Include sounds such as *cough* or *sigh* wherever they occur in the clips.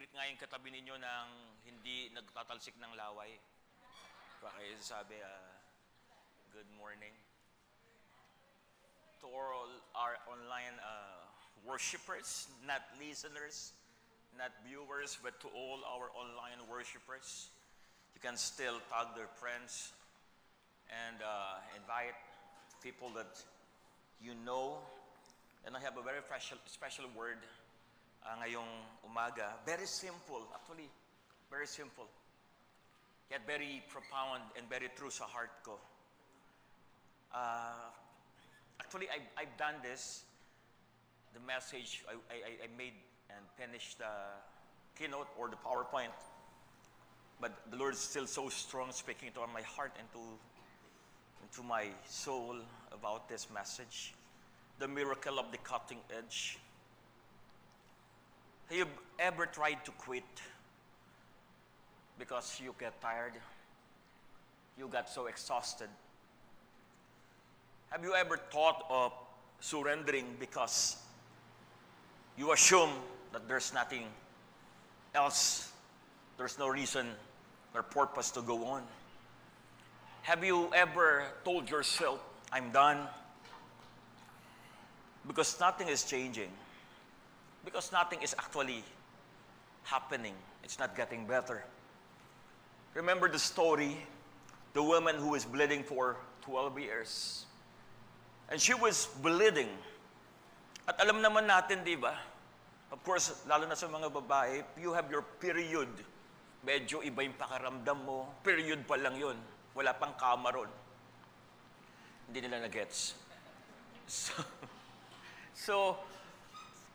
Pakigreet nga yung katabi ninyo ng hindi nagtatalsik ng laway. Bakit sabi, uh, good morning. To all our online uh, worshipers, not listeners, not viewers, but to all our online worshipers, you can still tag their friends and uh, invite people that you know. And I have a very special, special word uh, ngayong umaga. Very simple, actually. Very simple. Yet very profound and very true sa heart ko. Uh, actually, I've, I've done this. The message I, I, I made and finished the keynote or the PowerPoint. But the Lord is still so strong speaking to my heart and to, into my soul about this message. The miracle of the cutting edge. Have you ever tried to quit because you get tired? You got so exhausted. Have you ever thought of surrendering because you assume that there's nothing else, there's no reason or purpose to go on? Have you ever told yourself, I'm done? Because nothing is changing. Because nothing is actually happening. It's not getting better. Remember the story, the woman who was bleeding for 12 years. And she was bleeding. At alam naman natin, di ba? Of course, lalo na sa mga babae, you have your period. Medyo iba yung pakaramdam mo. Period pa lang yun. Wala pang kamaron. Hindi nila na-gets. *laughs* So, so,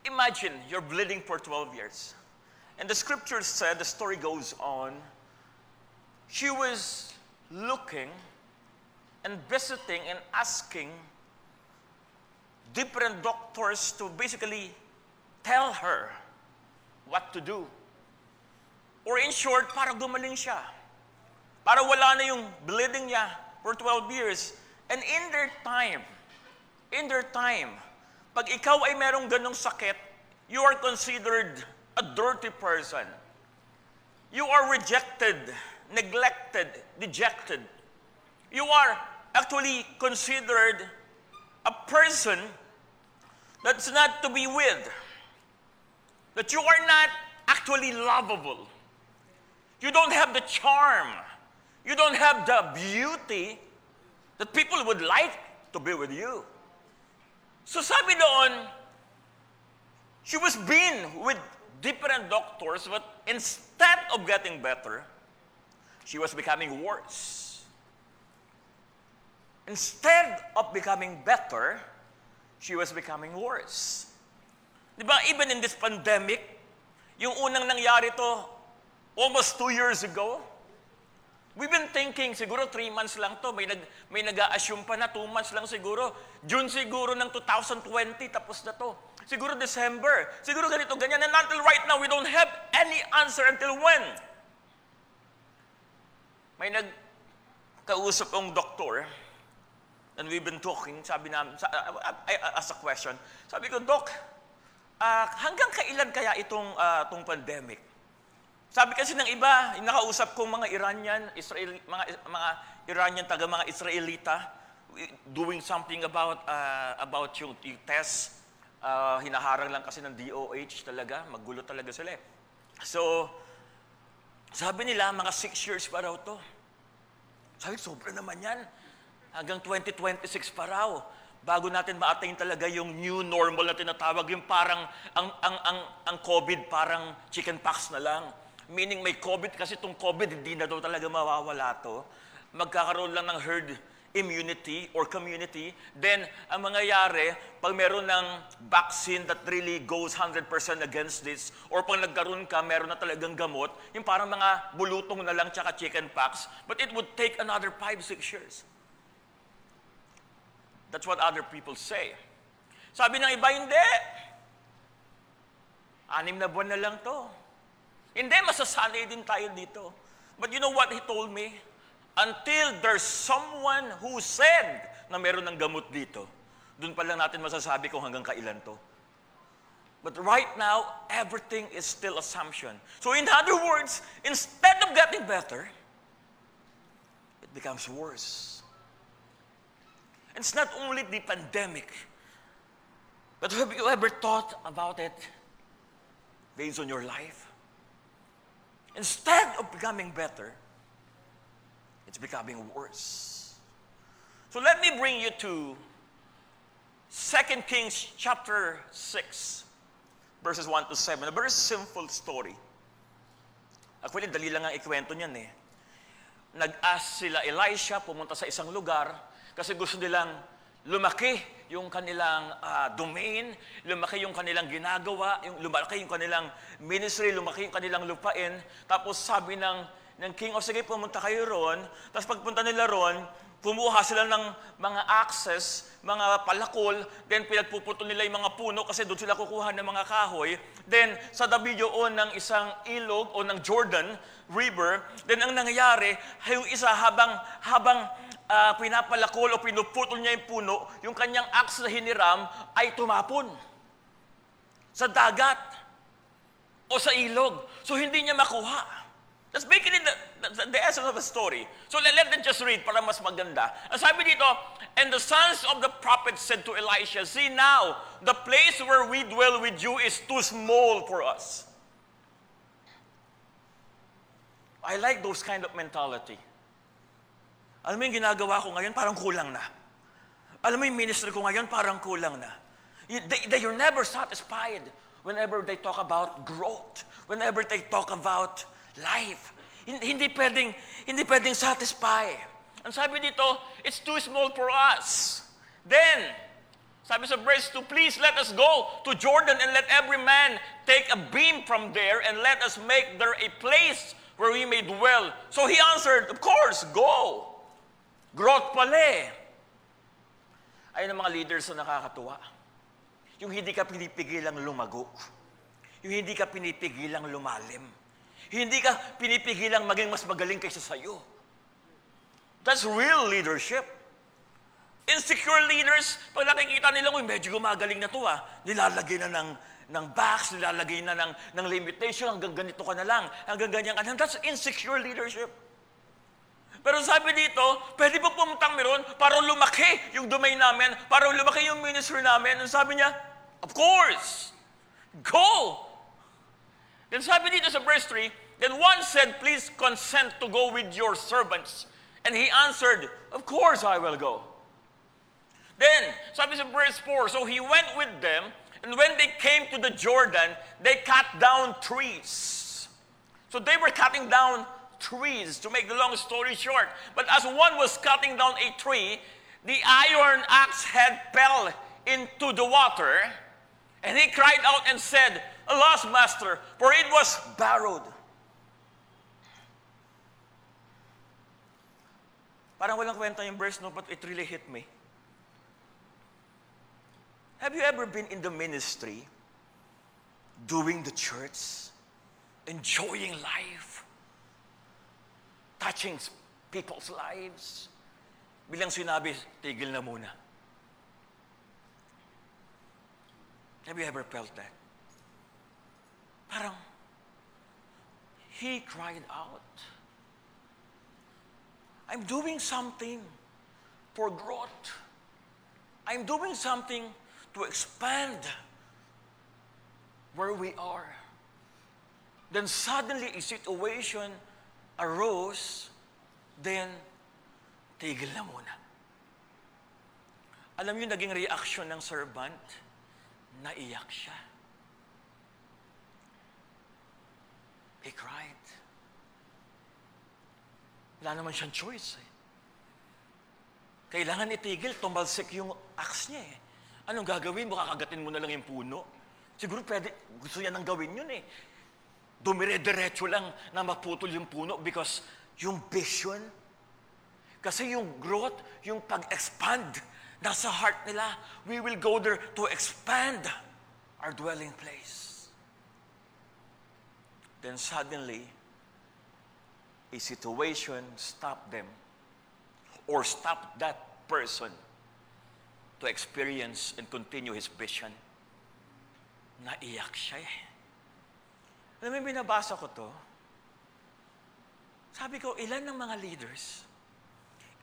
imagine you're bleeding for 12 years. And the scripture said, the story goes on, she was looking and visiting and asking different doctors to basically tell her what to do. Or in short, para gumaling siya. Para wala na yung bleeding niya for 12 years. And in their time, in their time, pag ikaw ay merong ganong sakit, you are considered a dirty person. You are rejected, neglected, dejected. You are actually considered a person that's not to be with. That you are not actually lovable. You don't have the charm. You don't have the beauty that people would like to be with you. So sabi doon, she was been with different doctors, but instead of getting better, she was becoming worse. Instead of becoming better, she was becoming worse. Di ba, even in this pandemic, yung unang nangyari to, almost two years ago, we've been thinking, siguro three months lang to, may, nag, may nag-a-assume pa na two months lang siguro. June siguro ng 2020, tapos na to. Siguro December. Siguro ganito, ganyan. And until right now, we don't have any answer until when? May nagkausap ang doktor, and we've been talking, sabi namin, sa, I, I asked a question, sabi ko, Doc, uh, hanggang kailan kaya itong, uh, itong pandemic? Sabi kasi ng iba, nakausap kong mga Iranian, Israel, mga, mga Iranian taga mga Israelita, doing something about, uh, about yung, yung test, uh, hinaharang lang kasi ng DOH talaga, magulo talaga sila eh. So, sabi nila, mga six years pa raw to. Sabi, sobra naman yan. Hanggang 2026 pa raw. Bago natin ma-attain talaga yung new normal na tinatawag, yung parang ang, ang, ang, ang COVID parang chicken pox na lang. Meaning may COVID kasi itong COVID hindi na daw talaga mawawala to. Magkakaroon lang ng herd immunity or community, then ang mangyayari, pag meron ng vaccine that really goes 100% against this, or pag nagkaroon ka, meron na talagang gamot, yung parang mga bulutong na lang tsaka chicken pox, but it would take another 5-6 years. That's what other people say. Sabi ng iba, hindi. Anim na buwan na lang to. Hindi, masasanay din tayo dito. But you know what he told me? Until there's someone who said na meron ng gamot dito, doon pa lang natin masasabi kung hanggang kailan to. But right now, everything is still assumption. So, in other words, instead of getting better, it becomes worse. It's not only the pandemic, but have you ever thought about it based on your life? Instead of becoming better, it's becoming worse. So let me bring you to 2 Kings chapter 6, verses 1 to 7. A very simple story. Actually, dali lang ang ikwento niyan eh. Nag-ask sila Elisha pumunta sa isang lugar kasi gusto nilang lumaki yung kanilang uh, domain, lumaki yung kanilang ginagawa, yung lumaki yung kanilang ministry, lumaki yung kanilang lupain. Tapos sabi ng, ng king, o oh, sige, pumunta kayo ron. Tapos pagpunta nila ron, Kumuha sila ng mga access, mga palakol, then pinagpuputol nila yung mga puno kasi doon sila kukuha ng mga kahoy. Then, sa tabi doon ng isang ilog o ng Jordan River, then ang nangyayari, yung isa habang, habang uh, pinapalakol o pinuputol niya yung puno, yung kanyang axe na hiniram ay tumapon sa dagat o sa ilog. So, hindi niya makuha. That's basically the, the, the essence of the story. So let, let them just read para mas maganda. Ang sabi dito, And the sons of the prophets said to Elisha, See now, the place where we dwell with you is too small for us. I like those kind of mentality. Alam mo yung ginagawa ko ngayon, parang kulang na. Alam mo yung ministry ko ngayon, parang kulang na. They, they are never satisfied whenever they talk about growth, whenever they talk about life. Hindi pwedeng, hindi pwedeng satisfy. Ang sabi dito, it's too small for us. Then, sabi sa verse 2, please let us go to Jordan and let every man take a beam from there and let us make there a place where we may dwell. So he answered, of course, go. Growth pala eh. Ayun ang mga leaders na nakakatuwa. Yung hindi ka pinipigilang lumago. Yung hindi ka pinipigilang lumalim. Hindi ka pinipigilang maging mas magaling kaysa sa'yo. That's real leadership. Insecure leaders, pag nakikita nila, uy, medyo gumagaling na to ah, nilalagay na ng, ng box, nilalagay na ng, ng limitation, hanggang ganito ka na lang, hanggang ganyan ka. That's insecure leadership. Pero sabi dito, pwede ba pumuntang meron para lumaki yung domain namin, para lumaki yung ministry namin? Ang sabi niya, of course, go! Then sabi dito sa verse 3, Then one said, Please consent to go with your servants. And he answered, Of course I will go. Then, sabi sa verse 4, So he went with them, and when they came to the Jordan, they cut down trees. So they were cutting down trees, to make the long story short. But as one was cutting down a tree, the iron axe head fell into the water, and he cried out and said, Alas, master, for it was borrowed. Parang walang kwenta yung verse, no? But it really hit me. Have you ever been in the ministry, doing the church, enjoying life, touching people's lives? Bilang sinabi, tigil na muna. Have you ever felt that? Parang, he cried out. I'm doing something for growth. I'm doing something to expand where we are. Then suddenly a situation arose, then tigil na muna. Alam niyo naging reaction ng servant? Naiyak siya. He cried. Wala naman siyang choice eh. Kailangan itigil, tumalsik yung axe niya eh. Anong gagawin mo? Kakagatin mo na lang yung puno? Siguro pwede, gusto niya nang gawin yun eh. Dumire-diretso lang na maputol yung puno because yung vision, kasi yung growth, yung pag-expand, nasa heart nila. We will go there to expand our dwelling place. Then suddenly, a situation stop them or stop that person to experience and continue his vision. naiyak siya eh. Alam mo, binabasa ko to. Sabi ko, ilan ng mga leaders,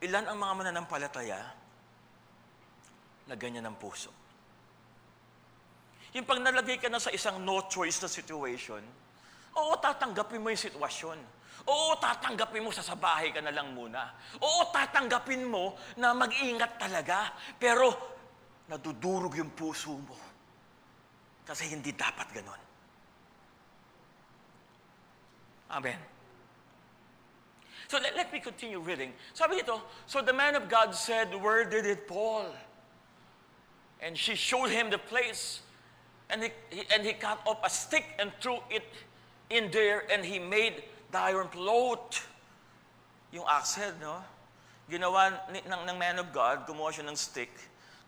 ilan ang mga mananampalataya na ganyan ang puso. Yung pag nalagay ka na sa isang no choice na situation, oo, tatanggapin mo yung sitwasyon. Oo, tatanggapin mo sa bahay ka na lang muna. Oo, tatanggapin mo na mag-ingat talaga. Pero nadudurog yung puso mo. Kasi hindi dapat ganon. Amen. So let, let me continue reading. Sabi dito, so the man of God said, where did it fall? And she showed him the place. And he, he, and he cut off a stick and threw it in there and he made the iron float. Yung head, no? Ginawa ni, ng, ng man of God, gumawa siya ng stick.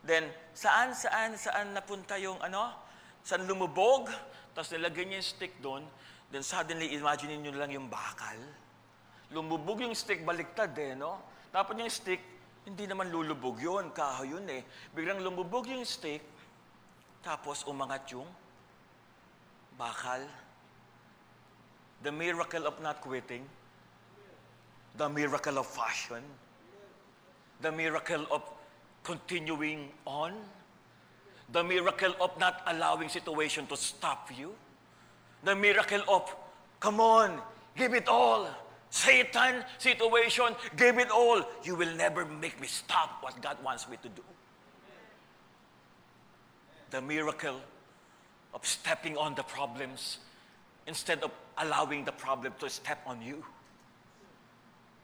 Then, saan, saan, saan napunta yung ano? Saan lumubog? Tapos nilagay niya yung stick doon. Then suddenly, imagine niyo lang yung bakal. Lumubog yung stick, baliktad eh, no? Tapos yung stick, hindi naman lulubog yun, kahoy yun eh. Biglang lumubog yung stick, tapos umangat yung bakal. The miracle of not quitting. The miracle of fashion. The miracle of continuing on. The miracle of not allowing situation to stop you. The miracle of, come on, give it all. Satan, situation, give it all. You will never make me stop what God wants me to do. The miracle of stepping on the problems instead of allowing the problem to step on you.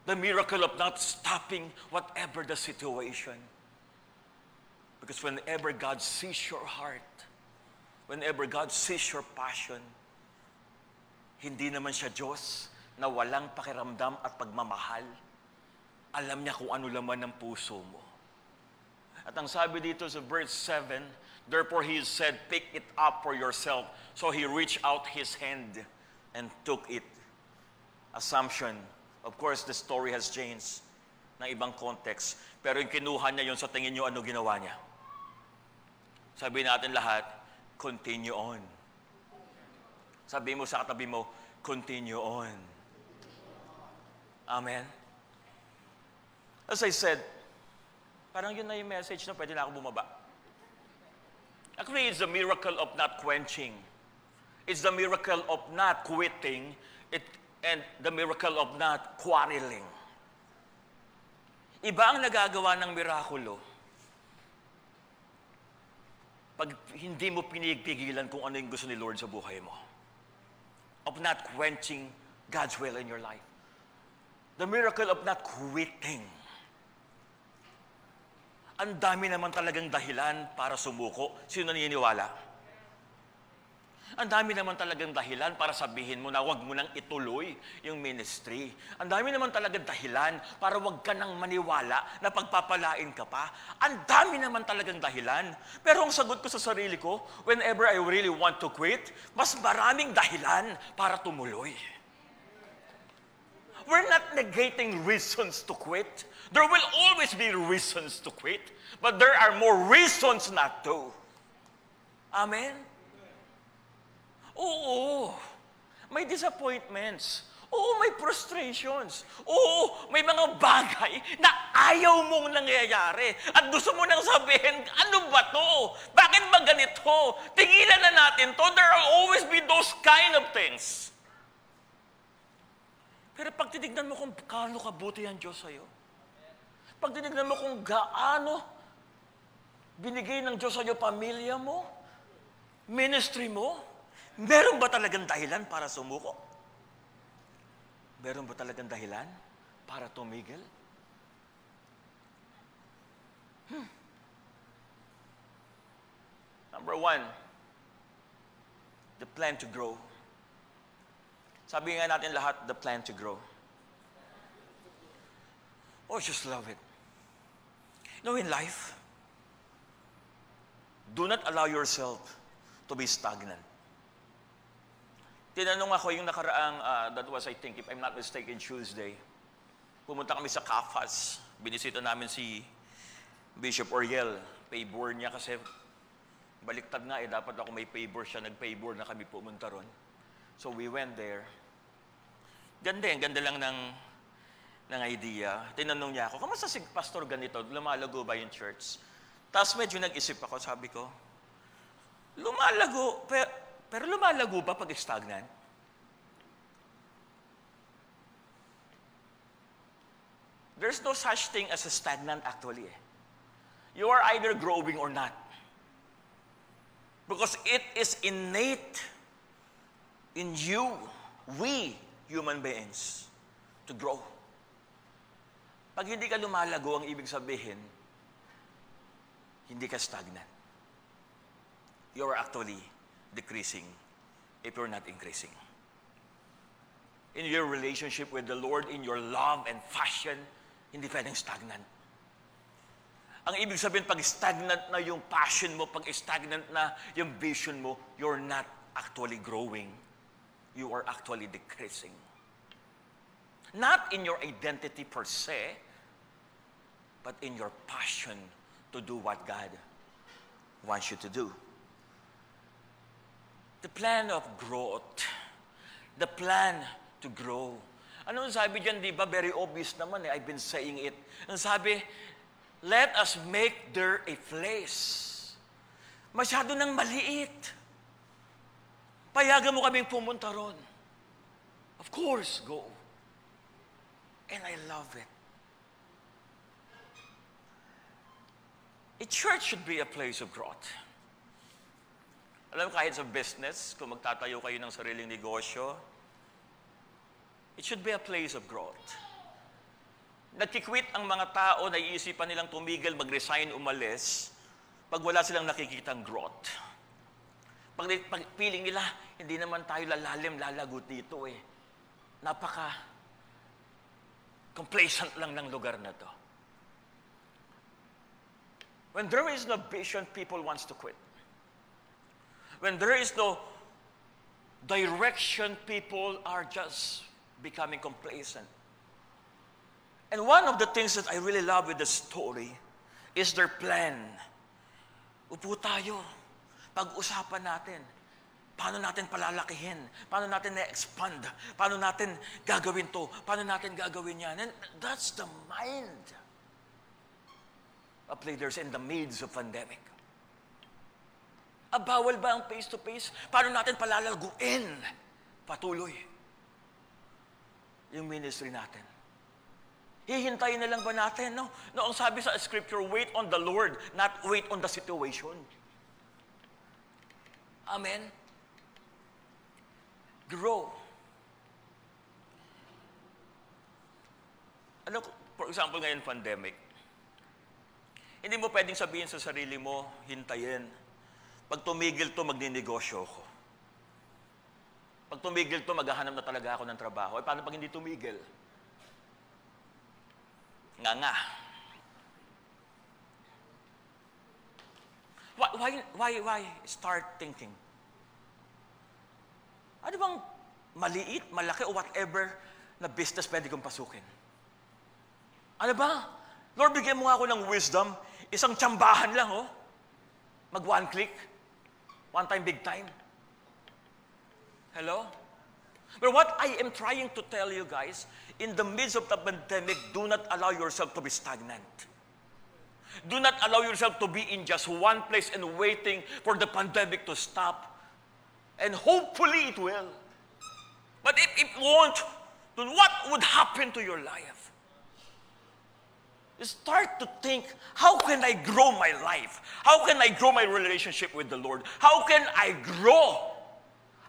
The miracle of not stopping whatever the situation. Because whenever God sees your heart, whenever God sees your passion, hindi naman siya Diyos na walang pakiramdam at pagmamahal. Alam niya kung ano laman ng puso mo. At ang sabi dito sa verse 7, Therefore he said, Pick it up for yourself. So he reached out his hand and took it. Assumption. Of course, the story has changed ng ibang context. Pero yung kinuha niya yun, sa tingin niyo, ano ginawa niya? Sabi natin lahat, continue on. Sabi mo sa katabi mo, continue on. Amen? As I said, parang yun na yung message na pwede na ako bumaba. Actually, it's the miracle of not quenching. It's the miracle of not quitting it, and the miracle of not quarreling. Iba ang nagagawa ng mirakulo pag hindi mo pinigpigilan kung ano yung gusto ni Lord sa buhay mo. Of not quenching God's will in your life. The miracle of not quitting. Ang dami naman talagang dahilan para sumuko. Sino naniniwala? Ang dami naman talagang dahilan para sabihin mo na huwag mo nang ituloy yung ministry. Ang dami naman talagang dahilan para huwag ka nang maniwala na pagpapalain ka pa. Ang dami naman talagang dahilan. Pero ang sagot ko sa sarili ko, whenever I really want to quit, mas maraming dahilan para tumuloy. We're not negating reasons to quit. There will always be reasons to quit, but there are more reasons not to. Amen? Oo, may disappointments. Oo, may frustrations. Oo, may mga bagay na ayaw mong nangyayari. At gusto mo nang sabihin, ano ba to? Bakit ba ganito? Tigilan na natin to. There will always be those kind of things. Pero pag tinignan mo kung gaano kabuti ang Diyos sa'yo, pag tinignan mo kung gaano binigay ng Diyos sa'yo pamilya mo, ministry mo, Meron ba talagang dahilan para sumuko? Meron ba talagang dahilan para tumigil? Hmm. Number one, the plan to grow. Sabi nga natin lahat, the plan to grow. Oh, just love it. You know, in life, do not allow yourself to be stagnant. Tinanong ako yung nakaraang, uh, that was I think, if I'm not mistaken, Tuesday. Pumunta kami sa CAFAS. Binisita namin si Bishop Oriel. Paybor niya kasi Baliktad nga eh, dapat ako may favor siya, nag-favor na kami pumunta ron. So we went there. Ganda eh, ganda lang ng, ng idea. Tinanong niya ako, kamusta si pastor ganito? Lumalago ba yung church? Tapos medyo nag-isip ako, sabi ko, lumalago, pero, pero lumalago ba pag stagnant? There's no such thing as a stagnant actually. eh. You are either growing or not. Because it is innate in you, we human beings, to grow. Pag hindi ka lumalago, ang ibig sabihin, hindi ka stagnant. You are actually decreasing if you're not increasing. In your relationship with the Lord, in your love and passion, hindi pwedeng stagnant. Ang ibig sabihin, pag stagnant na yung passion mo, pag stagnant na yung vision mo, you're not actually growing. You are actually decreasing. Not in your identity per se, but in your passion to do what God wants you to do. The plan of growth, the plan to grow. Ano ang sabi dyan, di ba? Very obvious naman eh. I've been saying it. Ang sabi, let us make there a place. Masyado nang maliit. Payagan mo kaming pumunta ron. Of course, go. And I love it. A church should be a place of growth. Alam mo, kahit sa business, kung magtatayo kayo ng sariling negosyo, it should be a place of growth. Nagkikwit ang mga tao, naiisipan nilang tumigil, mag-resign, umalis, pag wala silang nakikitang growth. Pag, pag feeling nila, hindi naman tayo lalalim, lalagot dito eh. Napaka complacent lang ng lugar na to. When there is no vision, people wants to quit. When there is no direction, people are just becoming complacent. And one of the things that I really love with the story is their plan. Upo tayo. Pag-usapan natin. Paano natin palalakihin? Paano natin na-expand? Paano natin gagawin to? Paano natin gagawin yan? And that's the mind of leaders in the midst of pandemic. Ah, bawal ba ang face-to-face? Paano natin palalaguin? Patuloy. Yung ministry natin. Hihintayin na lang ba natin? No, no ang sabi sa scripture, wait on the Lord, not wait on the situation. Amen? Grow. Ano, for example, ngayon pandemic, hindi mo pwedeng sabihin sa sarili mo, hintayin. Pag tumigil to, magninegosyo ko. Pag tumigil to, maghahanap na talaga ako ng trabaho. Eh, paano pag hindi tumigil? Nga nga. Why, why, why, why start thinking? Ano bang maliit, malaki, o whatever na business pwede kong pasukin? Ano ba? Lord, bigyan mo ako ng wisdom. Isang tsambahan lang, oh. Mag one click. One time, big time. Hello? But what I am trying to tell you guys, in the midst of the pandemic, do not allow yourself to be stagnant. Do not allow yourself to be in just one place and waiting for the pandemic to stop. And hopefully it will. But if it won't, then what would happen to your life? Start to think, how can I grow my life? How can I grow my relationship with the Lord? How can I grow?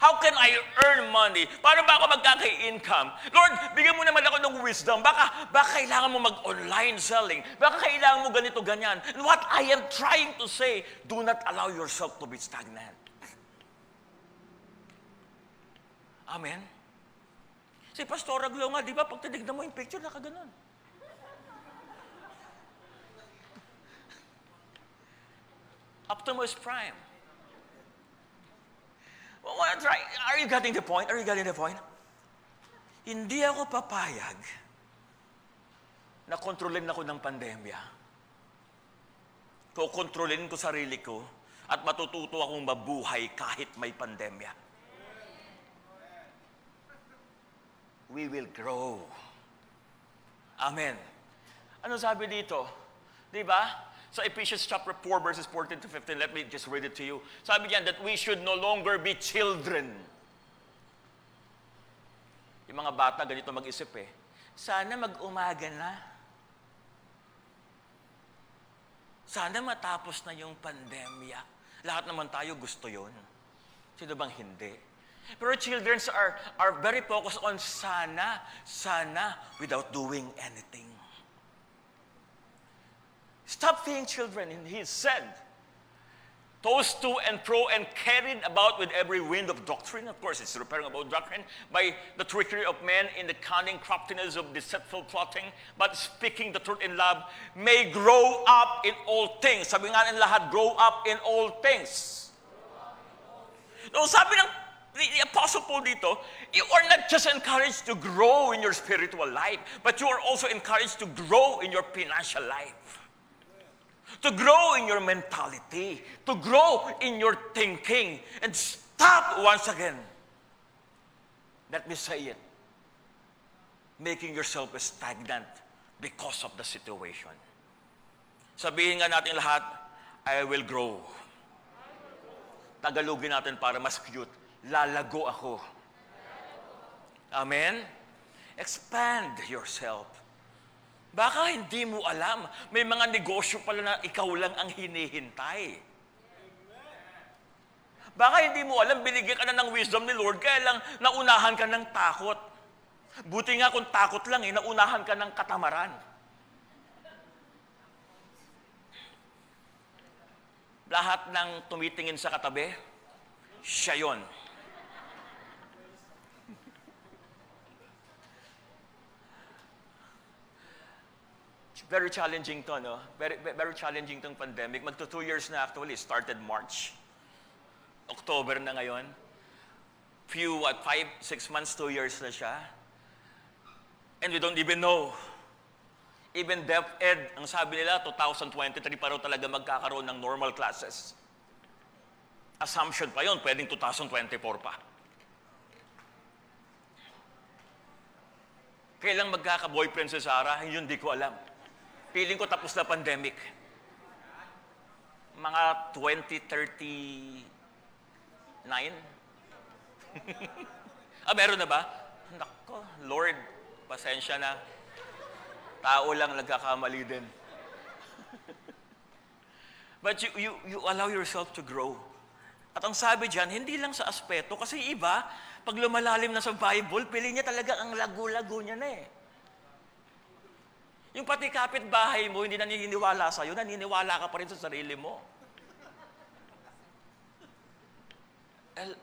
How can I earn money? Paano ba ako magkaka-income? Lord, bigyan mo naman ako ng wisdom. Baka, baka kailangan mo mag-online selling. Baka kailangan mo ganito, ganyan. And what I am trying to say, do not allow yourself to be stagnant. Amen? Si Pastor Aglo nga, di ba, pag tinignan mo yung picture, nakaganon. Optimus Prime. What, right? Are you getting the point? Are you getting the point? Hindi ako papayag na kontrolin ako ng pandemya. Kukontrolin ko sarili ko At matututo akong mabuhay kahit may pandemya. We will grow. Amen. Ano sabi dito? Di ba? Sa Ephesians chapter 4 verses 14 to 15, let me just read it to you. Sabi niyan that we should no longer be children. Yung mga bata ganito mag-isip eh. Sana mag-umaga na. Sana matapos na yung pandemya. Lahat naman tayo gusto yon. Sino bang hindi? Pero children are, are very focused on sana, sana, without doing anything. Stop being children, and he said, tossed to and fro and carried about with every wind of doctrine. Of course, it's referring about doctrine by the trickery of men in the cunning craftiness of deceitful plotting, but speaking the truth in love, may grow up in all things. Sabi nga ng lahat, grow up in all things. No, sabi ng the, the Apostle Paul dito, you are not just encouraged to grow in your spiritual life, but you are also encouraged to grow in your financial life to grow in your mentality, to grow in your thinking, and stop once again. Let me say it. Making yourself stagnant because of the situation. Sabihin nga natin lahat, I will grow. Tagalogin natin para mas cute. Lalago ako. Amen? Expand yourself. Baka hindi mo alam, may mga negosyo pala na ikaw lang ang hinihintay. Baka hindi mo alam, binigyan ka na ng wisdom ni Lord, kaya lang naunahan ka ng takot. Buti nga kung takot lang, eh, naunahan ka ng katamaran. Lahat ng tumitingin sa katabi, siya yon. Very challenging to, no? Very, very challenging tong pandemic. Magto two years na actually. Started March. October na ngayon. Few, what, five, six months, two years na siya. And we don't even know. Even DepEd, ang sabi nila, 2023 pa raw talaga magkakaroon ng normal classes. Assumption pa yon, pwedeng 2024 pa. Kailang magkaka-boyfriend si Sarah, yun di ko alam. Feeling ko tapos na pandemic. Mga 2039? *laughs* ah, meron na ba? Nako, Lord, pasensya na. Tao lang nagkakamali din. *laughs* But you, you, you allow yourself to grow. At ang sabi diyan, hindi lang sa aspeto, kasi iba, pag lumalalim na sa Bible, pili niya talaga ang lago-lago niya na eh. Yung pati kapitbahay mo, hindi naniniwala sa'yo, naniniwala ka pa rin sa sarili mo.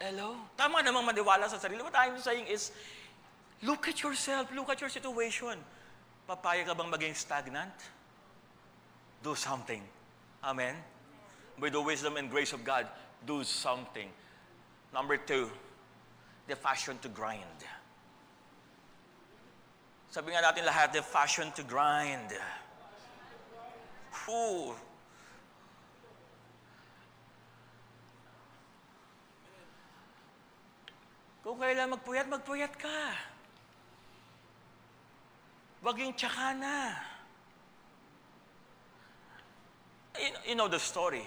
Hello? Tama namang maniwala sa sarili. What I'm saying is, look at yourself, look at your situation. Papayag ka bang maging stagnant? Do something. Amen? With the wisdom and grace of God, do something. Number two, the fashion to grind. Sabi nga natin lahat, the fashion to grind. Whew. Kung kailan magpuyat, magpuyat ka. Wag yung tsaka na. You, you know the story.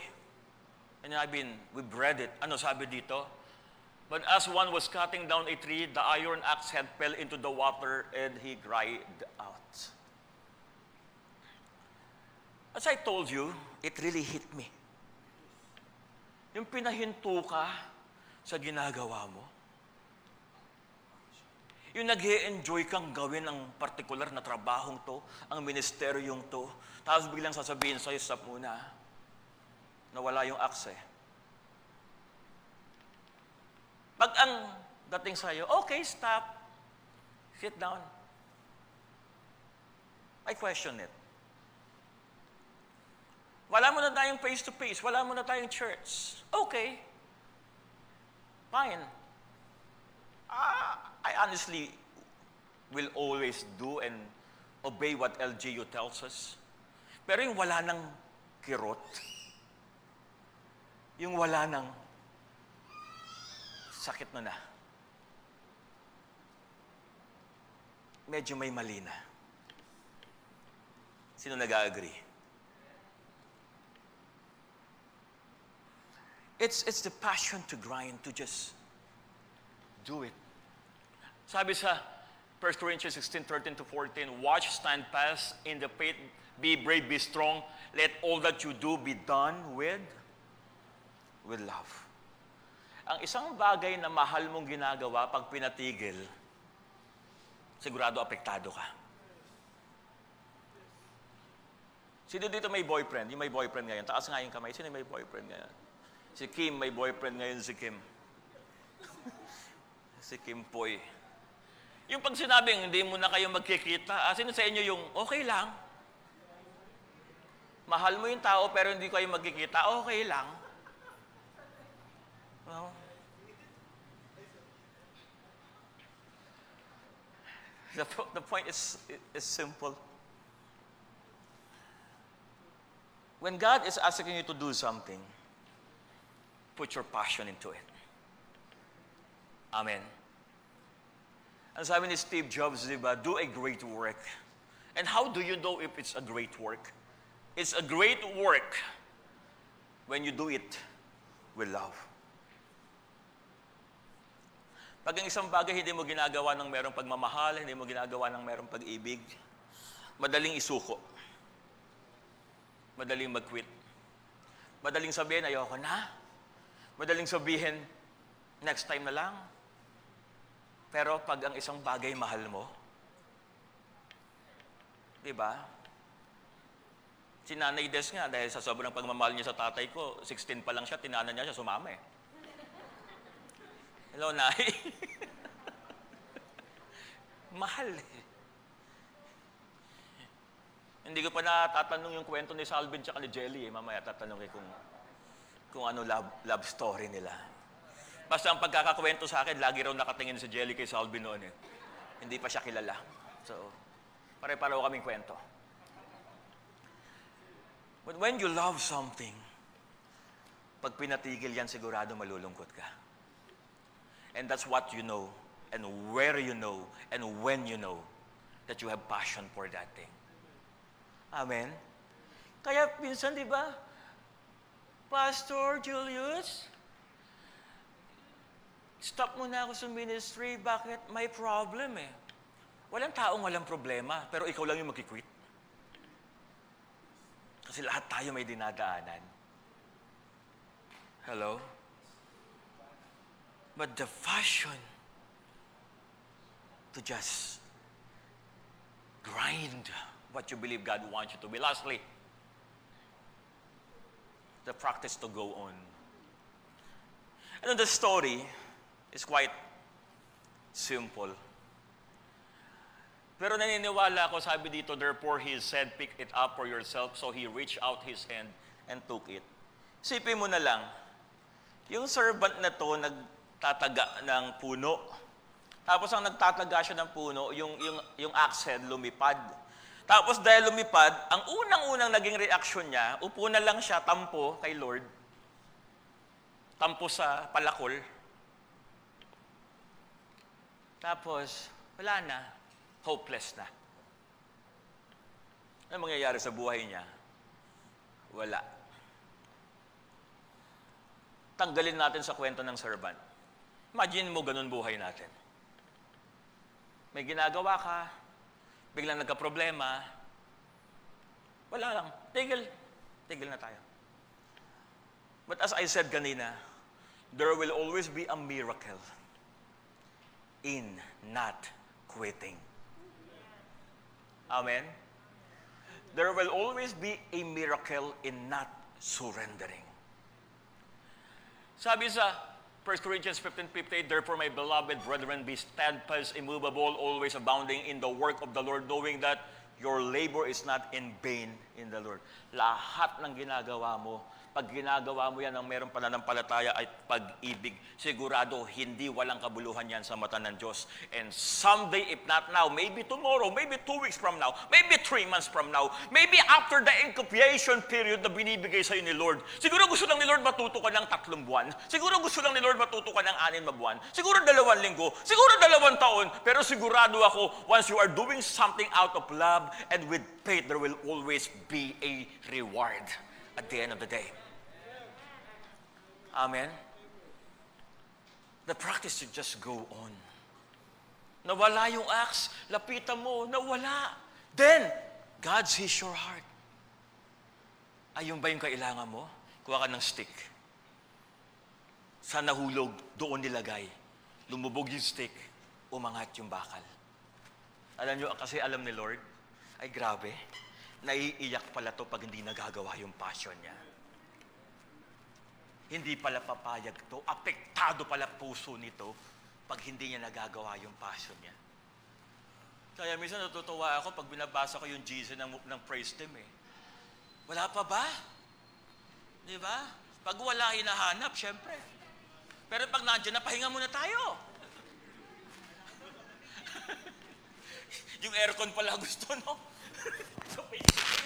And I've been, we've read it. Ano sabi dito? But as one was cutting down a tree, the iron axe head fell into the water and he cried out. As I told you, it really hit me. Yung pinahinto ka sa ginagawa mo. Yung nag enjoy kang gawin ang partikular na trabahong to, ang ministeryong to, tapos biglang sasabihin sa'yo, stop muna. Nawala yung axe eh. Pag ang dating sa'yo, okay, stop. Sit down. I question it. Wala mo na tayong face-to-face. Wala mo na tayong church. Okay. Fine. Uh, I honestly will always do and obey what LGU tells us. Pero yung wala ng kirot, Yung wala nang sakit mo na. Medyo may mali na. Sino nag-agree? It's, it's the passion to grind, to just do it. Sabi sa 1 Corinthians 16, 13 to 14, Watch, stand fast in the faith, be brave, be strong. Let all that you do be done with, with love. Ang isang bagay na mahal mong ginagawa pag pinatigil, sigurado apektado ka. Sino dito may boyfriend? Yung may boyfriend ngayon. Taas nga yung kamay. Sino may boyfriend ngayon? Si Kim, may boyfriend ngayon si Kim. *laughs* si Kim Poy. Yung pag sinabing, hindi mo na kayo magkikita, ah, sino sa inyo yung, okay lang. Mahal mo yung tao pero hindi kayo magkikita, okay lang. Well, the, the point is, is simple. When God is asking you to do something, put your passion into it. Amen. Ang sabi ni Steve Jobs, di ba, do a great work. And how do you know if it's a great work? It's a great work when you do it with love. Pag ang isang bagay hindi mo ginagawa ng merong pagmamahal, hindi mo ginagawa ng merong pag-ibig, madaling isuko. Madaling mag-quit. Madaling sabihin, ayoko na. Madaling sabihin, next time na lang. Pero pag ang isang bagay mahal mo, di ba? Si Nanay Des nga, dahil sa sobrang pagmamahal niya sa tatay ko, 16 pa lang siya, tinana niya siya, sumama eh. Hello, Nay. *laughs* mahal eh. Hindi ko pa natatanong yung kwento ni Salvin tsaka ni Jelly eh. Mamaya tatanungin kung, kung ano love, love story nila. Basta ang pagkakakwento sa akin, lagi raw nakatingin si Jelly kay Salvi noon eh. Hindi pa siya kilala. So, pare-pareho kaming kwento. But when you love something, pag pinatigil yan, sigurado malulungkot ka. And that's what you know, and where you know, and when you know that you have passion for that thing. Amen? Kaya minsan, di ba, Pastor Julius, Stop muna ako sa ministry. Bakit? May problem eh. Walang taong walang problema, pero ikaw lang yung magkikwit. Kasi lahat tayo may dinadaanan. Hello? But the fashion to just grind what you believe God wants you to be. Lastly, the practice to go on. And the story is quite simple. Pero naniniwala ako, sabi dito, therefore he said, pick it up for yourself. So he reached out his hand and took it. Sipin mo na lang, yung servant na to nagtataga ng puno. Tapos ang nagtataga siya ng puno, yung, yung, yung axe head lumipad. Tapos dahil lumipad, ang unang-unang naging reaction niya, upo na lang siya, tampo kay Lord. Tampo sa palakol. Tapos, wala na. Hopeless na. Ano mangyayari sa buhay niya? Wala. Tanggalin natin sa kwento ng servant. Imagine mo ganun buhay natin. May ginagawa ka, biglang nagka-problema, wala lang. Tigil. Tigil na tayo. But as I said kanina, there will always be a miracle in not quitting. Amen? There will always be a miracle in not surrendering. Sabi sa 1 Corinthians 15:58, Therefore, my beloved brethren, be steadfast, immovable, always abounding in the work of the Lord, knowing that your labor is not in vain in the Lord. Lahat ng ginagawa mo, pag ginagawa mo yan ng merong pananampalataya at pag-ibig, sigurado hindi walang kabuluhan yan sa mata ng Diyos. And someday, if not now, maybe tomorrow, maybe two weeks from now, maybe three months from now, maybe after the incubation period na binibigay sa'yo ni Lord, siguro gusto lang ni Lord matuto ka ng tatlong buwan, siguro gusto lang ni Lord matuto ka ng anin buwan, siguro dalawang linggo, siguro dalawang taon, pero sigurado ako, once you are doing something out of love and with faith, there will always be a reward at the end of the day. Amen? The practice should just go on. Nawala yung axe, lapitan mo, nawala. Then, God sees your heart. Ayun ba yung kailangan mo? Kuha ka ng stick. Sa nahulog, doon nilagay. Lumubog yung stick, umangat yung bakal. Alam nyo, kasi alam ni Lord, ay grabe, naiiyak pala to pag hindi nagagawa yung passion niya. Hindi pala papayag to, apektado pala puso nito pag hindi niya nagagawa yung passion niya. Kaya minsan natutuwa ako pag binabasa ko yung Jesus ng, ng praise team eh. Wala pa ba? Di ba? Pag wala, hinahanap, syempre. Pero pag nandiyan na, pahinga muna tayo. *laughs* yung aircon pala gusto, no? *laughs*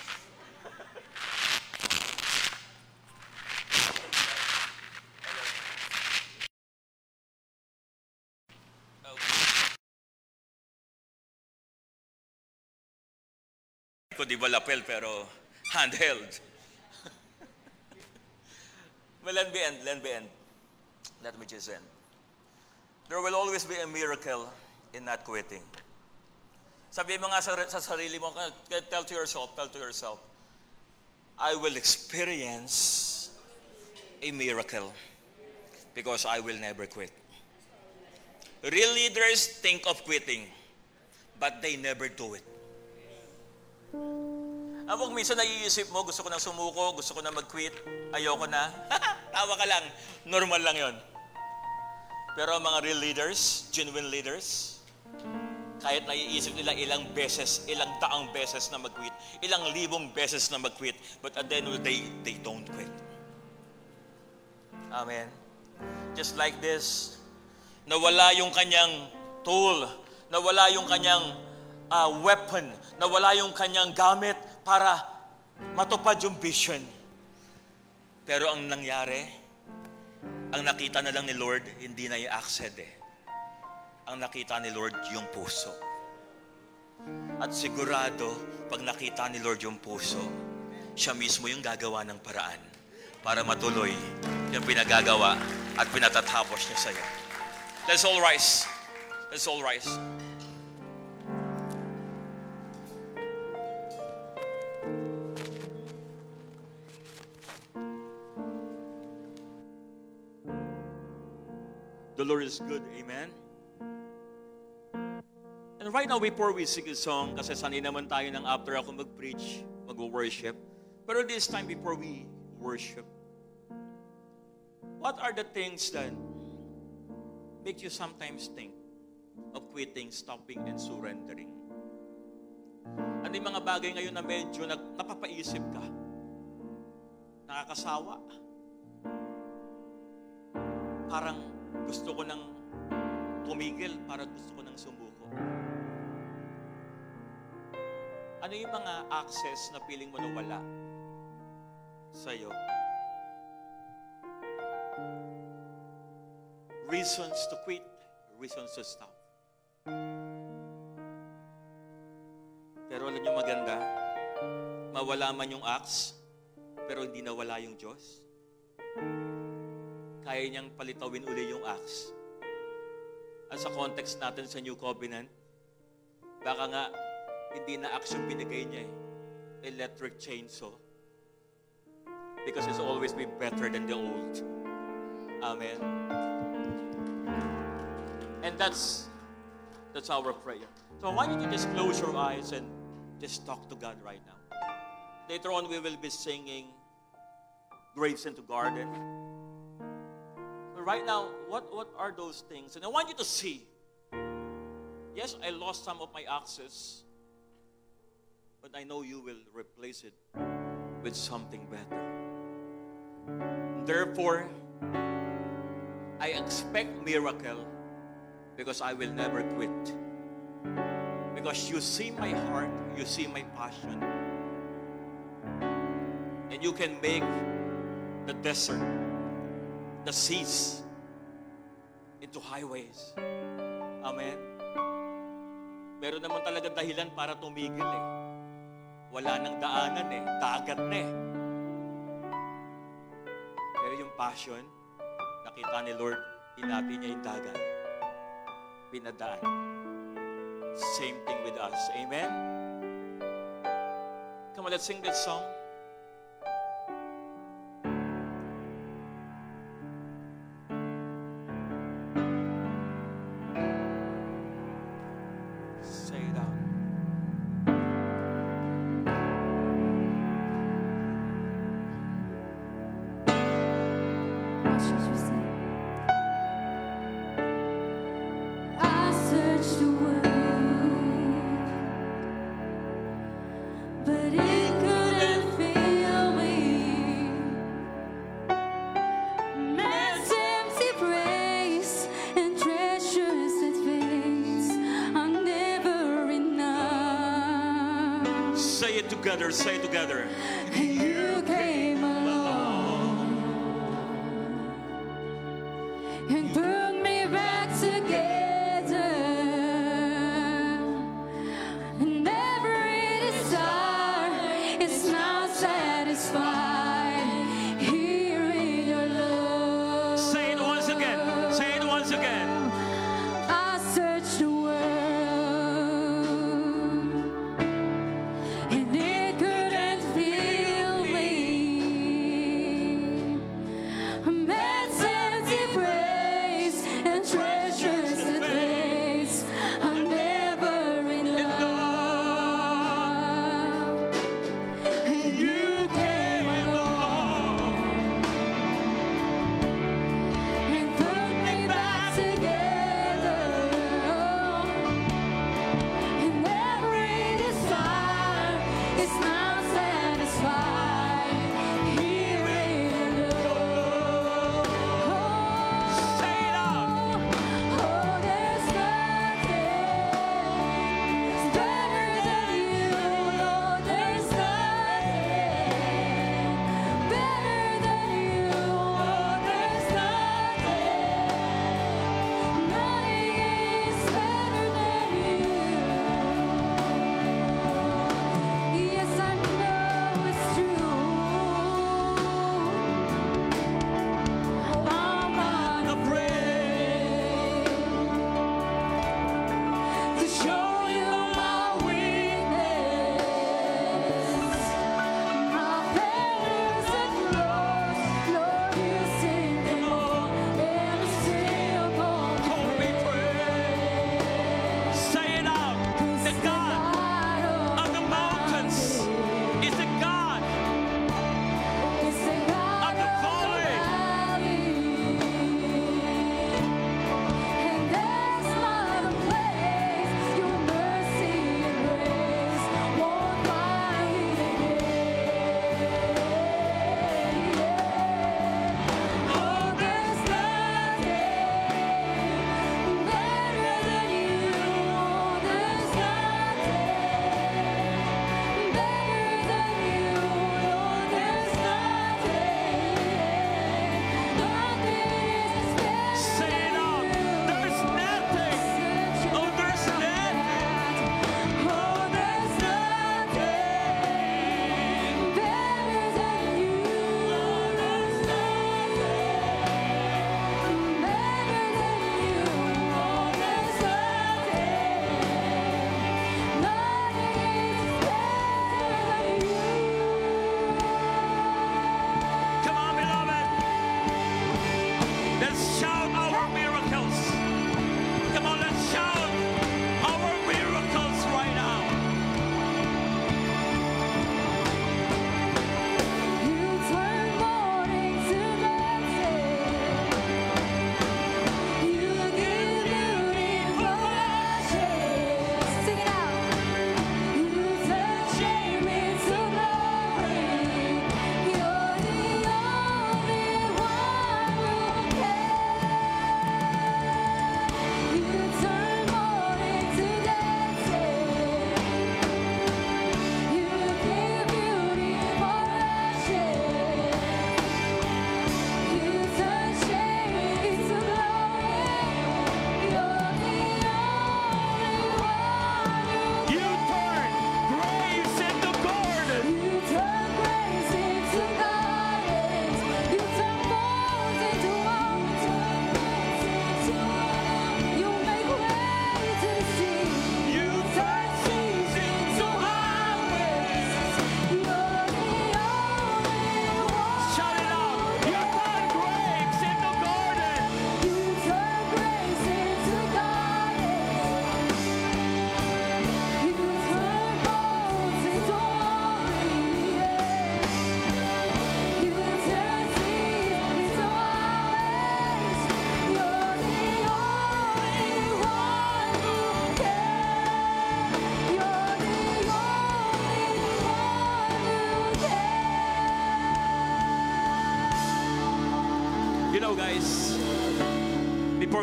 so, ko di ba lapel pero handheld. *laughs* well, let me end, let me end. Let me just end. There will always be a miracle in not quitting. Sabi mo nga sa, sa sarili mo, tell to yourself, tell to yourself, I will experience a miracle because I will never quit. Real leaders think of quitting, but they never do it. Abog minsan naiisip mo, gusto ko nang sumuko, gusto ko na mag-quit, ayoko na. *laughs* Tawa ka lang, normal lang yon. Pero ang mga real leaders, genuine leaders, kahit naiisip nila ilang beses, ilang daang beses na mag-quit, ilang libong beses na mag-quit, but at the end of the day, they don't quit. Amen. Just like this, nawala yung kanyang tool, nawala yung kanyang uh, weapon, nawala yung kanyang gamit, para matupad yung vision. Pero ang nangyari, ang nakita na lang ni Lord, hindi na yung accent eh. Ang nakita ni Lord, yung puso. At sigurado, pag nakita ni Lord yung puso, siya mismo yung gagawa ng paraan para matuloy yung pinagagawa at pinatatapos niya sa'yo. Let's all rise. Let's all rise. The Lord is good. Amen? And right now, before we sing a song, kasi sanay naman tayo ng after ako mag-preach, mag-worship. Pero this time, before we worship, what are the things that make you sometimes think of quitting, stopping, and surrendering? Ano yung mga bagay ngayon na medyo napapaisip ka? Nakakasawa? Parang gusto ko nang tumigil para gusto ko nang sumuko. Ano yung mga access na feeling mo na wala sa'yo? Reasons to quit, reasons to stop. Pero alam niyo maganda, mawala man yung axe, pero hindi nawala yung Diyos kaya niyang palitawin uli yung axe. At sa context natin sa New Covenant, baka nga hindi na yung binigay niya eh. Electric chainsaw. Because it's always be better than the old. Amen. And that's that's our prayer. So I want you to just close your eyes and just talk to God right now. Later on, we will be singing Graves into Garden right now, what, what are those things? And I want you to see. Yes, I lost some of my access, but I know you will replace it with something better. Therefore, I expect miracle because I will never quit. Because you see my heart, you see my passion. And you can make the desert, the seas, into highways. Amen. Meron naman talaga dahilan para tumigil eh. Wala nang daanan eh. Dagat na eh. Pero yung passion, nakita ni Lord, hinati niya yung dagat. Pinadaan. Same thing with us. Amen? Come on, let's sing that song. Satisfied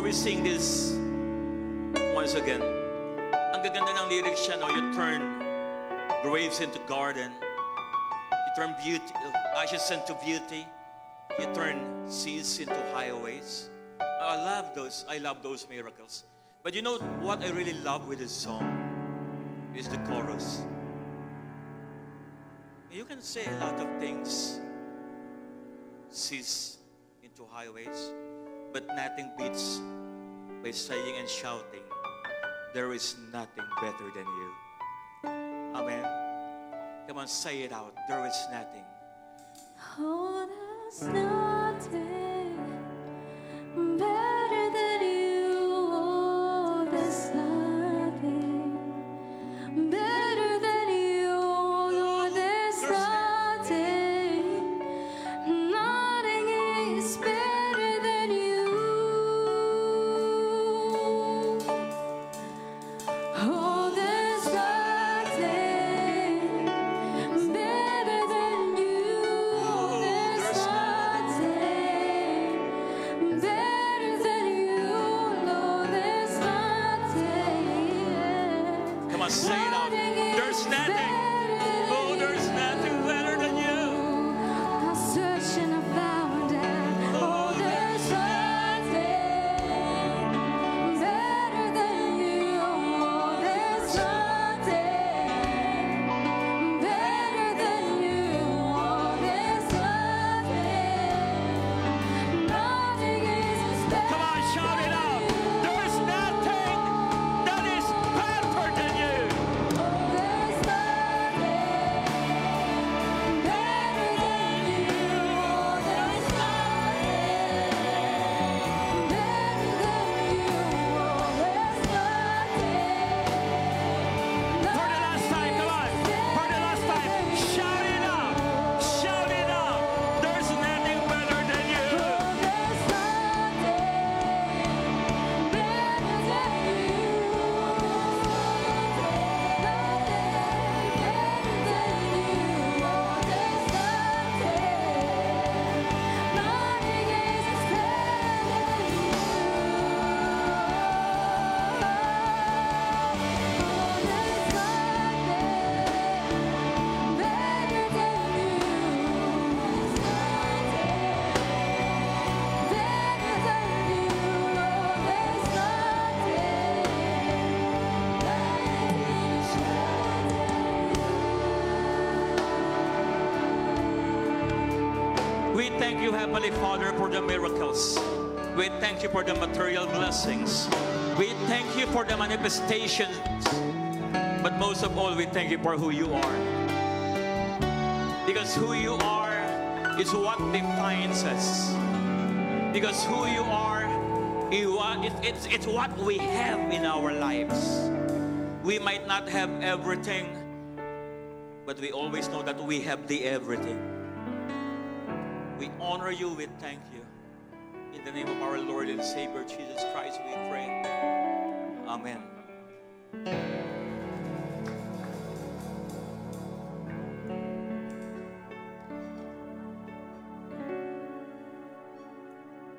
we sing this once again, ang gaganda ng lyrics siya, no? You turn graves into garden. You turn beauty, uh, ashes into beauty. You turn seas into highways. I love those. I love those miracles. But you know what I really love with this song is the chorus. You can say a lot of things, seas into highways, but nothing beats by saying and shouting, there is nothing better than you. Amen. Come on, say it out. There is nothing. Oh, there's nothing Heavenly Father, for the miracles. We thank you for the material blessings. We thank you for the manifestations. But most of all, we thank you for who you are. Because who you are is what defines us. Because who you are, it's what we have in our lives. We might not have everything, but we always know that we have the everything. Honor you, we thank you. In the name of our Lord and Savior Jesus Christ, we pray. Amen.